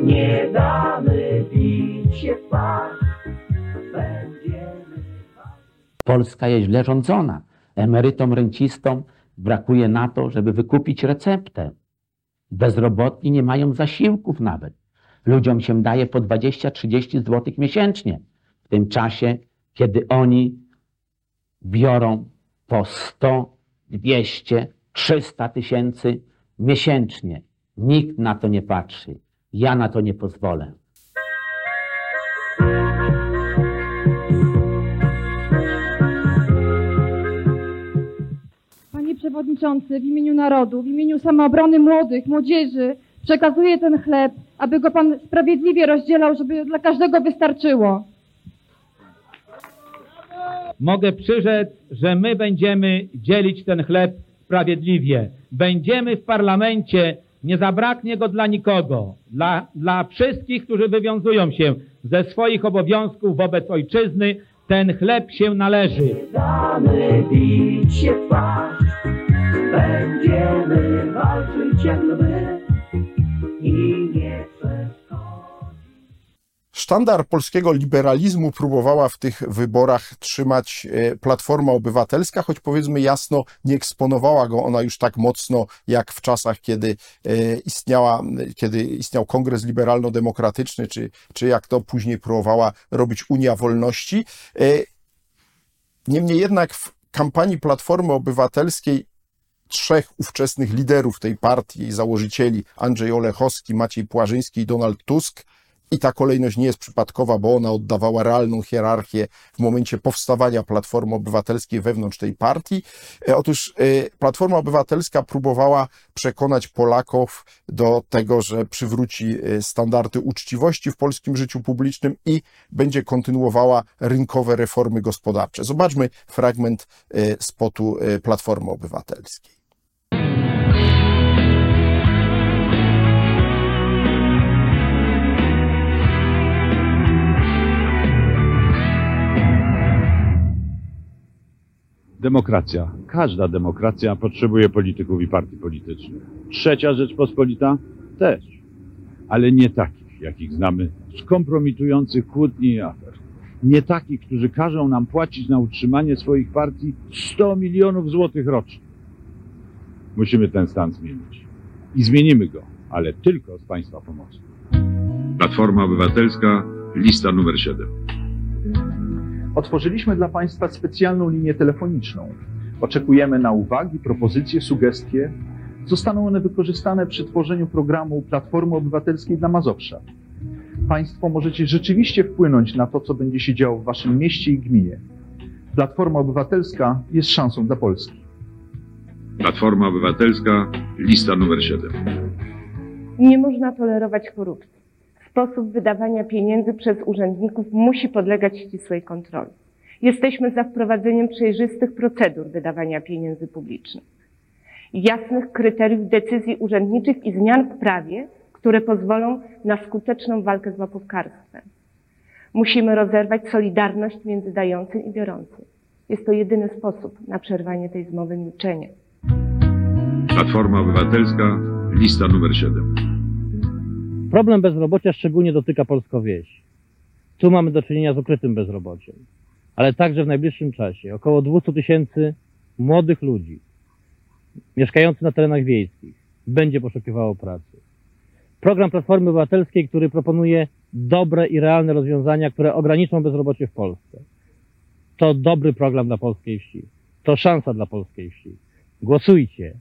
nie damy bić się w twarz. Będziemy Polska jest źle rządzona. Emerytom, rencistom brakuje na to, żeby wykupić receptę. Bezrobotni nie mają zasiłków nawet. Ludziom się daje po 20-30 zł miesięcznie. W tym czasie, kiedy oni biorą po 100, 200, 300 tysięcy miesięcznie. Nikt na to nie patrzy. Ja na to nie pozwolę. Przewodniczący, w imieniu narodu, w imieniu samoobrony młodych, młodzieży przekazuję ten chleb, aby go Pan sprawiedliwie rozdzielał, żeby dla każdego wystarczyło. Mogę przyrzec, że my będziemy dzielić ten chleb sprawiedliwie. Będziemy w parlamencie, nie zabraknie go dla nikogo. Dla, dla wszystkich, którzy wywiązują się ze swoich obowiązków wobec ojczyzny, ten chleb się należy. damy bić się w twarz. Będziemy walczyć jak my i nie. Sztandar polskiego liberalizmu próbowała w tych wyborach trzymać e, Platforma Obywatelska, choć powiedzmy jasno, nie eksponowała go ona już tak mocno jak w czasach, kiedy e, istniała, kiedy istniał Kongres Liberalno-Demokratyczny, czy, czy jak to później próbowała robić Unia Wolności. E, Niemniej jednak w kampanii Platformy Obywatelskiej trzech ówczesnych liderów tej partii, jej założycieli, Andrzej Olechowski, Maciej Płażyński i Donald Tusk, i ta kolejność nie jest przypadkowa, bo ona oddawała realną hierarchię w momencie powstawania Platformy Obywatelskiej wewnątrz tej partii. E, Otóż e, Platforma Obywatelska próbowała przekonać Polaków do tego, że przywróci e, standardy uczciwości w polskim życiu publicznym i będzie kontynuowała rynkowe reformy gospodarcze. Zobaczmy fragment spotu Platformy Obywatelskiej. Demokracja. Każda demokracja potrzebuje polityków i partii politycznych. Trzecia Rzeczpospolita też. Ale nie takich, jakich znamy, z kompromitujących kłótni i afer. Nie takich, którzy każą nam płacić na utrzymanie swoich partii 100 milionów złotych rocznie. Musimy ten stan zmienić. I zmienimy go, ale tylko z Państwa pomocą. Platforma Obywatelska, lista numer 7. Otworzyliśmy dla Państwa specjalną linię telefoniczną. Oczekujemy na uwagi, propozycje, sugestie. Zostaną one wykorzystane przy tworzeniu programu Platformy Obywatelskiej dla Mazowsza. Państwo możecie rzeczywiście wpłynąć na to, co będzie się działo w Waszym mieście i gminie. Platforma Obywatelska jest szansą dla Polski. Platforma Obywatelska, lista numer 7. Nie można tolerować korupcji. Sposób wydawania pieniędzy przez urzędników musi podlegać ścisłej kontroli. Jesteśmy za wprowadzeniem przejrzystych procedur wydawania pieniędzy publicznych, jasnych kryteriów decyzji urzędniczych i zmian w prawie, które pozwolą na skuteczną walkę z łapówkarstwem. Musimy rozerwać solidarność między dającym i biorącym. Jest to jedyny sposób na przerwanie tej zmowy milczenia. Platforma Obywatelska, lista numer 7. Problem bezrobocia szczególnie dotyka polską wieś. Tu mamy do czynienia z ukrytym bezrobociem, ale także w najbliższym czasie około 200 tysięcy młodych ludzi mieszkających na terenach wiejskich będzie poszukiwało pracy. Program Platformy Obywatelskiej, który proponuje dobre i realne rozwiązania, które ograniczą bezrobocie w Polsce. To dobry program dla polskiej wsi. To szansa dla polskiej wsi. Głosujcie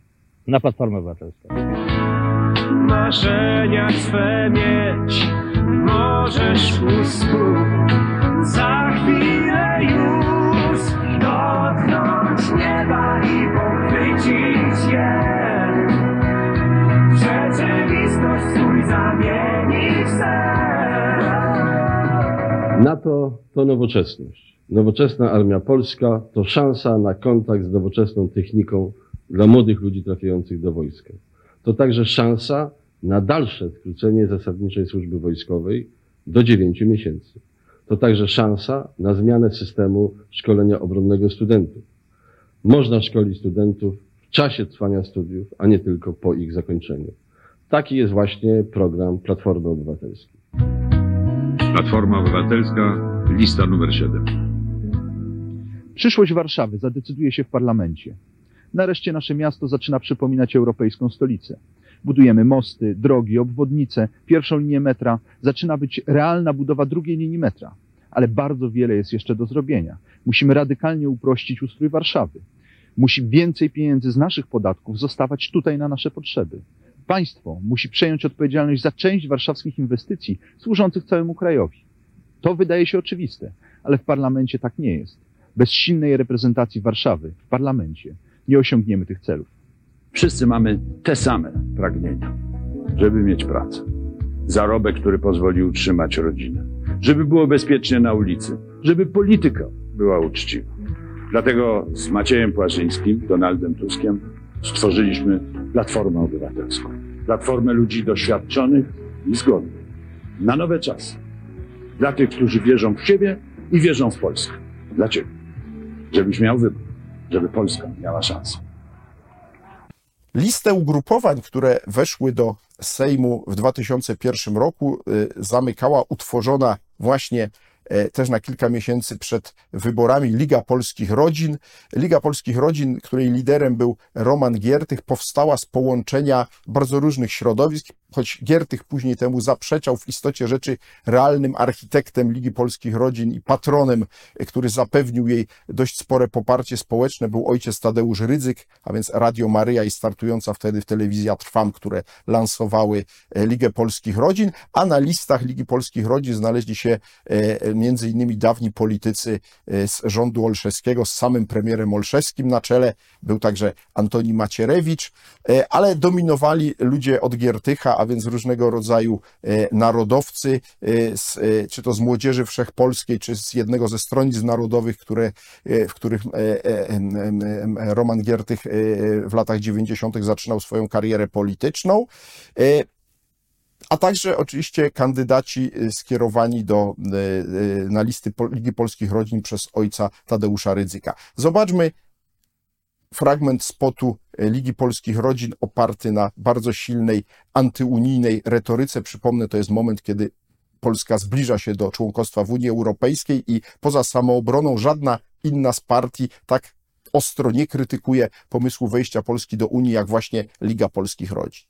na Platformę Obywatelską. Marzenia swe mieć możesz uspu za chwilę już dotknąć nieba i pochwycić je w rzeczywistość swój zamienić sen NATO to nowoczesność. Nowoczesna Armia Polska to szansa na kontakt z nowoczesną techniką dla młodych ludzi trafiających do wojska. To także szansa na dalsze skrócenie zasadniczej służby wojskowej do 9 miesięcy. To także szansa na zmianę systemu szkolenia obronnego studentów. Można szkolić studentów w czasie trwania studiów, a nie tylko po ich zakończeniu. Taki jest właśnie program Platformy Obywatelskiej. Platforma Obywatelska, lista numer 7. Przyszłość Warszawy zadecyduje się w parlamencie. Nareszcie nasze miasto zaczyna przypominać europejską stolicę. Budujemy mosty, drogi, obwodnice, pierwszą linię metra. Zaczyna być realna budowa drugiej linii metra. Ale bardzo wiele jest jeszcze do zrobienia. Musimy radykalnie uprościć ustrój Warszawy. Musi więcej pieniędzy z naszych podatków zostawać tutaj na nasze potrzeby. Państwo musi przejąć odpowiedzialność za część warszawskich inwestycji służących całemu krajowi. To wydaje się oczywiste, ale w parlamencie tak nie jest. Bez silnej reprezentacji Warszawy w parlamencie nie osiągniemy tych celów. Wszyscy mamy te same pragnienia, żeby mieć pracę, zarobek, który pozwoli utrzymać rodzinę, żeby było bezpiecznie na ulicy, żeby polityka była uczciwa. Dlatego z Maciejem Płażyńskim, Donaldem Tuskiem stworzyliśmy Platformę Obywatelską. Platformę ludzi doświadczonych i zgodnych. Na nowe czasy. Dla tych, którzy wierzą w siebie i wierzą w Polskę. Dla Ciebie. Żebyś miał wybór. Żeby Polska miała szansę. Listę ugrupowań, które weszły do Sejmu w 2001 roku, y, zamykała utworzona właśnie e, też na kilka miesięcy przed wyborami Liga Polskich Rodzin. Liga Polskich Rodzin, której liderem był Roman Giertych, powstała z połączenia bardzo różnych środowisk, choć Giertych później temu zaprzeczał w istocie rzeczy realnym architektem Ligi Polskich Rodzin i patronem, który zapewnił jej dość spore poparcie społeczne, był ojciec Tadeusz Rydzyk, a więc Radio Maryja i startująca wtedy w telewizja Trwam, które lansowały e, Ligę Polskich Rodzin, a na listach Ligi Polskich Rodzin znaleźli się e, między innymi dawni politycy e, z rządu olszewskiego, z samym premierem Olszewskim na czele, był także Antoni Macierewicz, ale dominowali ludzie od Giertycha, a więc różnego rodzaju e, narodowcy, e, z, e, czy to z Młodzieży Wszechpolskiej, czy z jednego ze stronnic narodowych, które, w których Roman Giertych w latach 90. zaczynał swoją karierę polityczną. A także oczywiście kandydaci skierowani do, na listy Ligi Polskich Rodzin przez ojca Tadeusza Rydzyka. Zobaczmy fragment spotu y, Ligi Polskich Rodzin oparty na bardzo silnej antyunijnej retoryce. Przypomnę, to jest moment, kiedy Polska zbliża się do członkostwa w Unii Europejskiej i poza samoobroną żadna inna z partii tak ostro nie krytykuje pomysłu wejścia Polski do Unii, jak właśnie Liga Polskich Rodzin.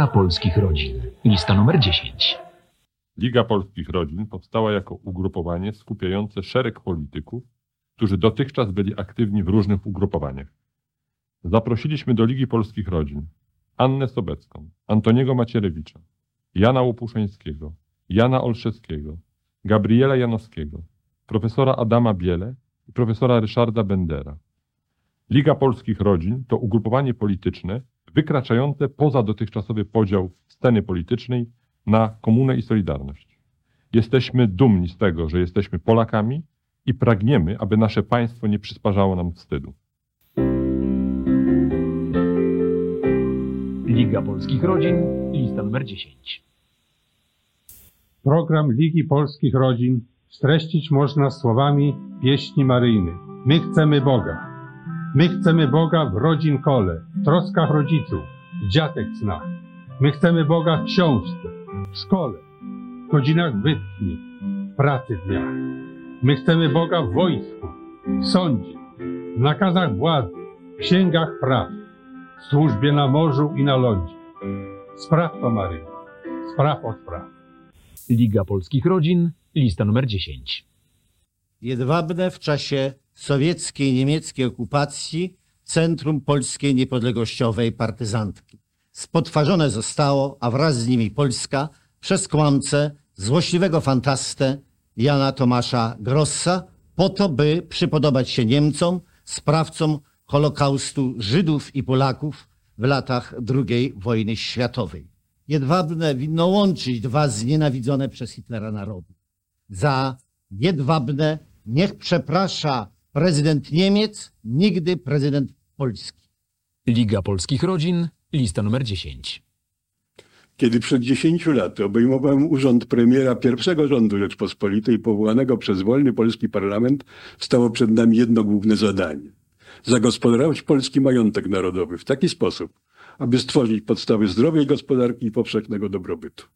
Liga Polskich Rodzin. Lista numer 10. Liga Polskich Rodzin powstała jako ugrupowanie skupiające szereg polityków, którzy dotychczas byli aktywni w różnych ugrupowaniach. Zaprosiliśmy do Ligi Polskich Rodzin Annę Sobecką, Antoniego Macierewicza, Jana Łopuszeńskiego, Jana Olszewskiego, Gabriela Janowskiego, profesora Adama Biele i profesora Ryszarda Bendera. Liga Polskich Rodzin to ugrupowanie polityczne wykraczające poza dotychczasowy podział sceny politycznej na komunę i solidarność. Jesteśmy dumni z tego, że jesteśmy Polakami i pragniemy, aby nasze państwo nie przysparzało nam wstydu. Liga Polskich Rodzin. Lista numer 10. Program Ligi Polskich Rodzin streścić można słowami pieśni maryjnej. My chcemy Boga. My chcemy Boga w rodzin kole, w troskach rodziców, w dziatek snach. My chcemy Boga w książce, w szkole, w godzinach wytchni, w pracy dniach. My chcemy Boga w wojsku, w sądzie, w nakazach władzy, w księgach praw, w służbie na morzu i na lądzie. Spraw to, Maryjo, spraw od spraw. Liga Polskich Rodzin, lista numer 10. Jedwabne w czasie sowieckiej niemieckiej okupacji centrum polskiej niepodległościowej partyzantki. Spotwarzone zostało, a wraz z nimi Polska, przez kłamcę złośliwego fantastę Jana Tomasza Grossa, po to, by przypodobać się Niemcom, sprawcom Holokaustu Żydów i Polaków w latach II wojny światowej. Jedwabne winno łączyć dwa znienawidzone przez Hitlera narody. Za jedwabne niech przeprasza prezydent Niemiec, nigdy prezydent Polski. Liga Polskich Rodzin, lista numer 10. Kiedy przed 10 laty obejmowałem urząd premiera pierwszego rządu Rzeczpospolitej powołanego przez wolny polski parlament, stało przed nami jedno główne zadanie. Zagospodarować polski majątek narodowy w taki sposób, aby stworzyć podstawy zdrowej gospodarki i powszechnego dobrobytu.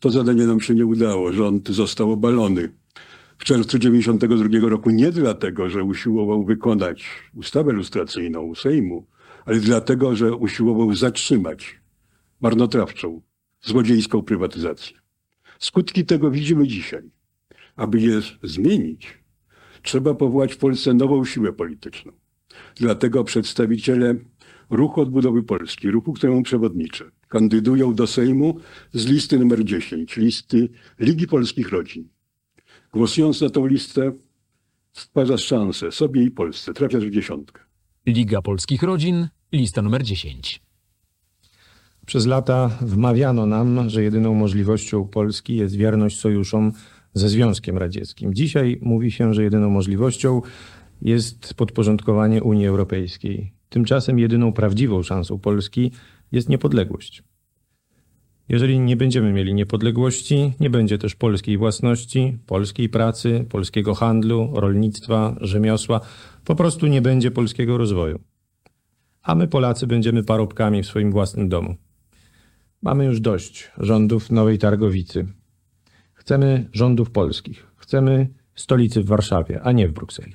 To zadanie nam się nie udało. Rząd został obalony. W czerwcu 1992 roku nie dlatego, że usiłował wykonać ustawę lustracyjną Sejmu, ale dlatego, że usiłował zatrzymać marnotrawczą, złodziejską prywatyzację. Skutki tego widzimy dzisiaj. Aby je zmienić, trzeba powołać w Polsce nową siłę polityczną. Dlatego przedstawiciele Ruchu Odbudowy Polski, ruchu, któremu przewodniczę, kandydują do Sejmu z listy numer 10, listy Ligi Polskich Rodzin. Głosując na tą listę, stwarzasz szansę sobie i Polsce, trafiasz w dziesiątkę. Liga Polskich Rodzin, lista numer 10. Przez lata wmawiano nam, że jedyną możliwością Polski jest wierność sojuszom ze Związkiem Radzieckim. Dzisiaj mówi się, że jedyną możliwością jest podporządkowanie Unii Europejskiej. Tymczasem jedyną prawdziwą szansą Polski jest niepodległość. Jeżeli nie będziemy mieli niepodległości, nie będzie też polskiej własności, polskiej pracy, polskiego handlu, rolnictwa, rzemiosła. Po prostu nie będzie polskiego rozwoju. A my, Polacy, będziemy parobkami w swoim własnym domu. Mamy już dość rządów Nowej Targowicy. Chcemy rządów polskich. Chcemy stolicy w Warszawie, a nie w Brukseli.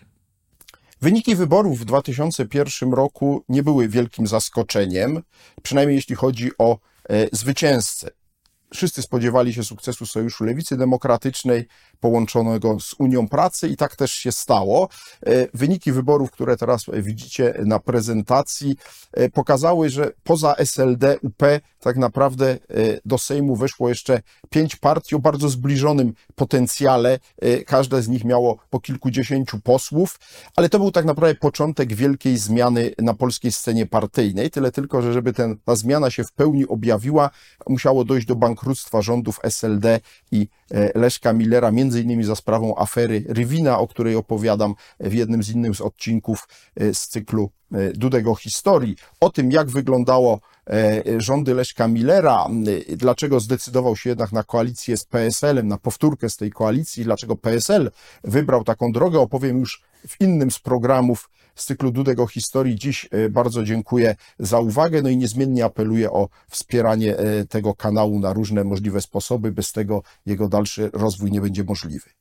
Wyniki wyborów w 2001 roku nie były wielkim zaskoczeniem, przynajmniej jeśli chodzi o e, zwycięzcę. Wszyscy spodziewali się sukcesu Sojuszu Lewicy Demokratycznej połączonego z Unią Pracy i tak też się stało. E, Wyniki wyborów, które teraz widzicie na prezentacji, e, pokazały, że poza SLD, UP tak naprawdę e, do Sejmu weszło jeszcze pięć partii o bardzo zbliżonym potencjale. Każde z nich miało po kilkudziesięciu posłów, ale to był tak naprawdę początek wielkiej zmiany na polskiej scenie partyjnej. Tyle tylko, że żeby ten, ta zmiana się w pełni objawiła, musiało dojść do bankructwa rządów SLD i e, Leszka Millera, między innymi za sprawą afery Rywina, o której opowiadam w jednym z innych z odcinków e, z cyklu e, Dudego Historii. O tym, jak wyglądało rządy Leszka Millera, dlaczego zdecydował się jednak na koalicję z PSL-em, na powtórkę z tej koalicji, dlaczego PSL wybrał taką drogę, opowiem już w innym z programów z cyklu Dudego Historii. Dziś e, bardzo dziękuję za uwagę, no i niezmiennie apeluję o wspieranie e, tego kanału na różne możliwe sposoby. Bez tego jego dalszy rozwój nie będzie możliwy.